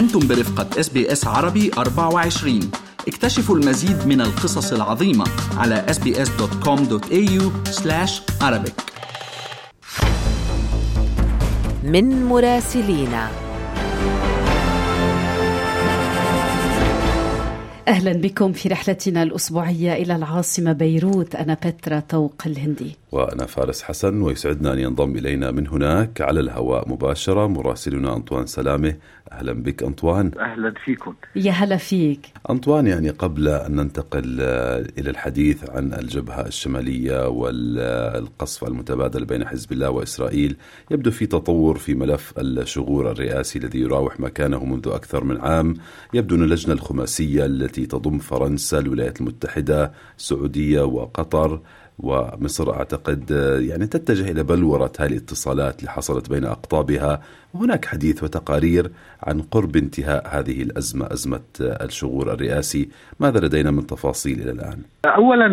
أنتم برفقة SBS عربي 24 اكتشفوا المزيد من القصص العظيمة على sbs.com.au arabic. من مراسلينا. أهلا بكم في رحلتنا الأسبوعية إلى العاصمة بيروت. أنا بترا طوق الهندي. وأنا فارس حسن ويسعدنا أن ينضم إلينا من هناك على الهواء مباشرة مراسلنا أنطوان سلامة. أهلا بك أنطوان. أهلا فيكم. يا هلا فيك. أنطوان يعني قبل أن ننتقل إلى الحديث عن الجبهة الشمالية والقصف المتبادل بين حزب الله وإسرائيل يبدو في تطور في ملف الشغور الرئاسي الذي يراوح مكانه منذ أكثر من عام. يبدو أن اللجنة الخماسية التي تضم فرنسا الولايات المتحدة السعودية وقطر ومصر أعتقد يعني تتجه إلى بلورة هذه الاتصالات اللي حصلت بين أقطابها وهناك حديث وتقارير عن قرب انتهاء هذه الأزمة أزمة الشغور الرئاسي، ماذا لدينا من تفاصيل إلى الآن؟ اولا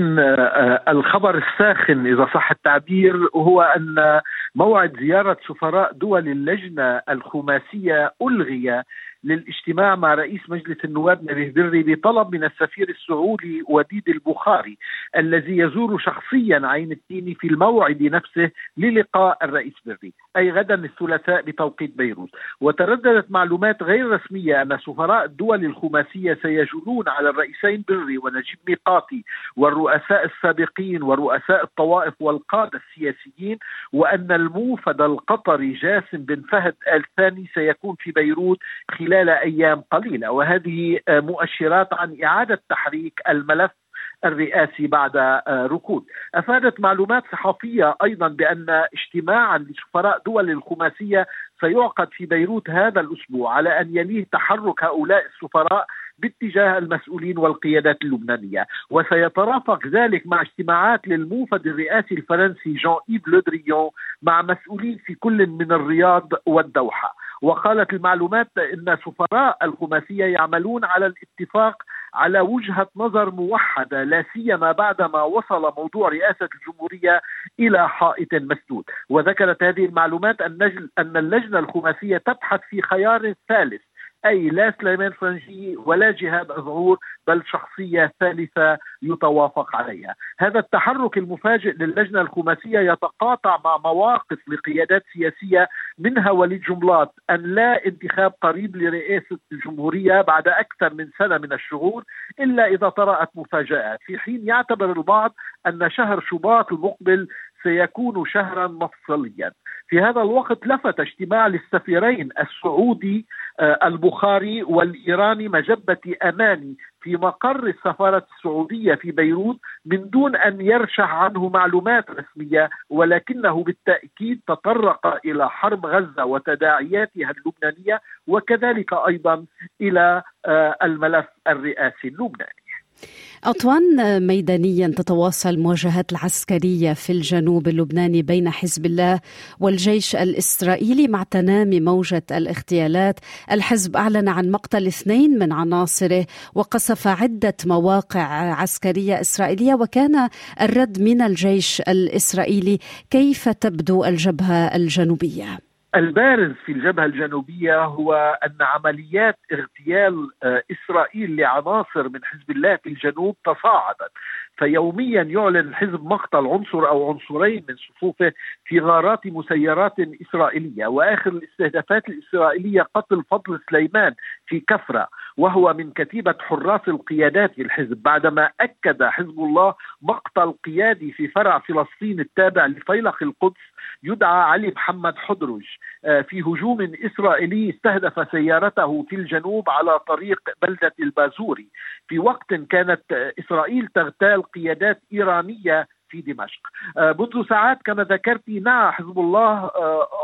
الخبر الساخن إذا صح التعبير هو أن موعد زيارة سفراء دول اللجنة الخماسية ألغي للاجتماع مع رئيس مجلس النواب نبيه بري بطلب من السفير السعودي وديد البخاري الذي يزور شخصيا عين التين في الموعد نفسه للقاء الرئيس بري. أي غدا الثلاثاء بتوقيت بيروت. وترددت معلومات غير رسمية أن سفراء الدول الخماسية سيجولون على الرئيسين بري ونجيب ميقاتي والرؤساء السابقين ورؤساء الطوائف والقادة السياسيين وأن الموفد القطري جاسم بن فهد ال ثاني سيكون في بيروت خلال أيام قليلة. وهذه مؤشرات عن إعادة تحريك الملف الرئاسي بعد ركود. أفادت معلومات صحفية أيضا بأن اجتماعا لسفراء دول الخماسية سيعقد في بيروت هذا الأسبوع على أن يليه تحرك هؤلاء السفراء باتجاه المسؤولين والقيادات اللبنانية. وسيترافق ذلك مع اجتماعات للموفد الرئاسي الفرنسي جان إيب لودريون مع مسؤولين في كل من الرياض والدوحة. وقالت المعلومات إن سفراء الخماسية يعملون على الاتفاق على وجهة نظر موحدة لا سيما بعدما وصل موضوع رئاسة الجمهورية إلى حائط مسدود، وذكرت هذه المعلومات أن اللجنة الخماسية تبحث في خيار ثالث أي لا سليمان فرنجي ولا جهاد أزعور بل شخصية ثالثة يتوافق عليها. هذا التحرك المفاجئ للجنة الخماسية يتقاطع مع مواقف لقيادات سياسية منها وليد جملات أن لا انتخاب قريب لرئاسة الجمهورية بعد أكثر من سنة من الشهور إلا إذا طرأت مفاجآت. في حين يعتبر البعض أن شهر شباط المقبل سيكون شهرا مفصليا. في هذا الوقت لفت اجتماع للسفيرين السعودي البخاري والإيراني مجبة أماني في مقر السفارة السعودية في بيروت من دون أن يرشح عنه معلومات رسمية ولكنه بالتأكيد تطرق إلى حرب غزة وتداعياتها اللبنانية وكذلك أيضا إلى الملف الرئاسي اللبناني. أطوان ميدانيا تتواصل المواجهات العسكرية في الجنوب اللبناني بين حزب الله والجيش الإسرائيلي مع تنامي موجة الاغتيالات الحزب أعلن عن مقتل اثنين من عناصره وقصف عدة مواقع عسكرية إسرائيلية وكان الرد من الجيش الإسرائيلي كيف تبدو الجبهة الجنوبية؟ البارز في الجبهة الجنوبية هو أن عمليات اغتيال إسرائيل لعناصر من حزب الله في الجنوب تصاعدت. فيوميا يعلن الحزب مقتل عنصر أو عنصرين من صفوفه في غارات مسيرات إسرائيلية. وآخر الاستهدافات الإسرائيلية قتل فضل سليمان في كفرة وهو من كتيبة حراس القيادات في الحزب بعدما أكد حزب الله مقتل قيادي في فرع فلسطين التابع لفيلق القدس يدعى علي محمد حدرج في هجوم إسرائيلي استهدف سيارته في الجنوب على طريق بلدة البازوري. في وقت كانت إسرائيل تغتال قيادات إيرانية في دمشق. منذ ساعات كما ذكرت نعى حزب الله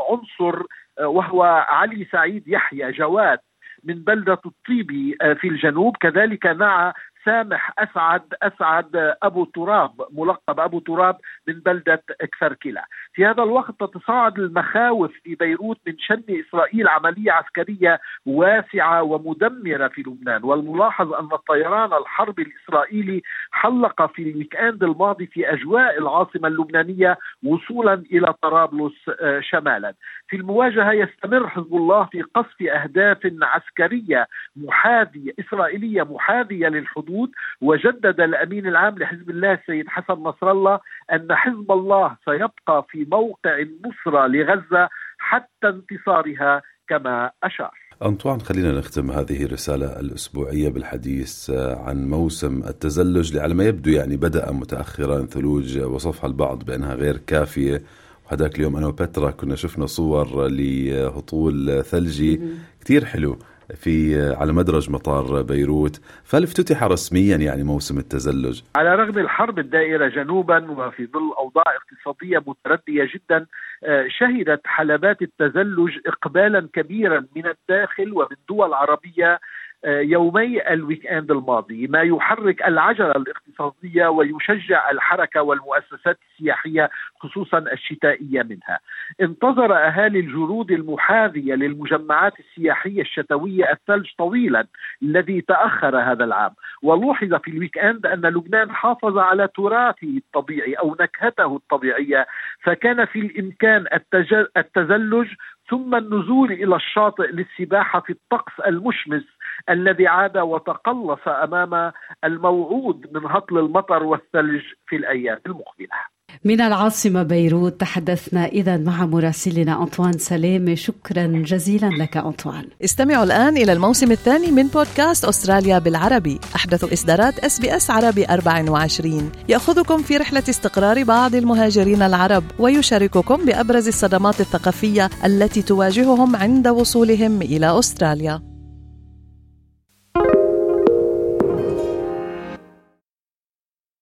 عنصر وهو علي سعيد يحيى جواد من بلدة الطيبي في الجنوب. كذلك نعى سامح أسعد أسعد أبو تراب ملقب أبو تراب من بلدة كفركلة. في هذا الوقت تتصاعد المخاوف في بيروت من شن إسرائيل عملية عسكرية واسعة ومدمرة في لبنان، والملاحظ أن الطيران الحربي الإسرائيلي حلق في الويكاند الماضي في أجواء العاصمة اللبنانية وصولا إلى طرابلس آه، شمالا. في المواجهة يستمر حزب الله في قصف أهداف عسكرية محاذية إسرائيلية محاذية للحدود وجدد الأمين العام لحزب الله السيد حسن نصر الله أن حزب الله سيبقى في موقع النصرة لغزة حتى انتصارها كما أشار. أنطوان خلينا نختم هذه الرسالة الأسبوعية بالحديث عن موسم التزلج اللي على ما يبدو يعني بدأ متأخرا ثلوج وصفها البعض بأنها غير كافية. وهذاك اليوم أنا وبترا كنا شفنا صور لهطول ثلجي كتير حلو. في على مدرج مطار بيروت. فهل افتتح رسميا يعني موسم التزلج. على رغم الحرب الدائرة جنوبا وفي ظل أوضاع اقتصادية متردية جدا آه، شهدت حلبات التزلج إقبالا كبيرا من الداخل ومن دول عربية يومي ال weekend الماضي ما يحرك العجلة الاقتصادية ويشجع الحركة والمؤسسات السياحية خصوصا الشتائية منها. انتظر أهالي الجرود المحاذية للمجمعات السياحية الشتوية الثلج طويلا الذي تأخر هذا العام، ولوحظ في ال weekend أن لبنان حافظ على تراثه الطبيعي أو نكهته الطبيعية فكان في الإمكان التزلج ثم النزول إلى الشاطئ للسباحة في الطقس المشمس الذي عاد وتقلص أمام الموعود من هطل المطر والثلج في الأيام المقبلة. من العاصمة بيروت تحدثنا إذا مع مراسلنا أنطوان سلامة شكرا جزيلا لك أنطوان. استمعوا الآن إلى الموسم الثاني من بودكاست أستراليا بالعربي. أحدث إصدارات SBS عربي 24 يأخذكم في رحلة استقرار بعض المهاجرين العرب ويشارككم بأبرز الصدمات الثقافية التي تواجههم عند وصولهم إلى أستراليا.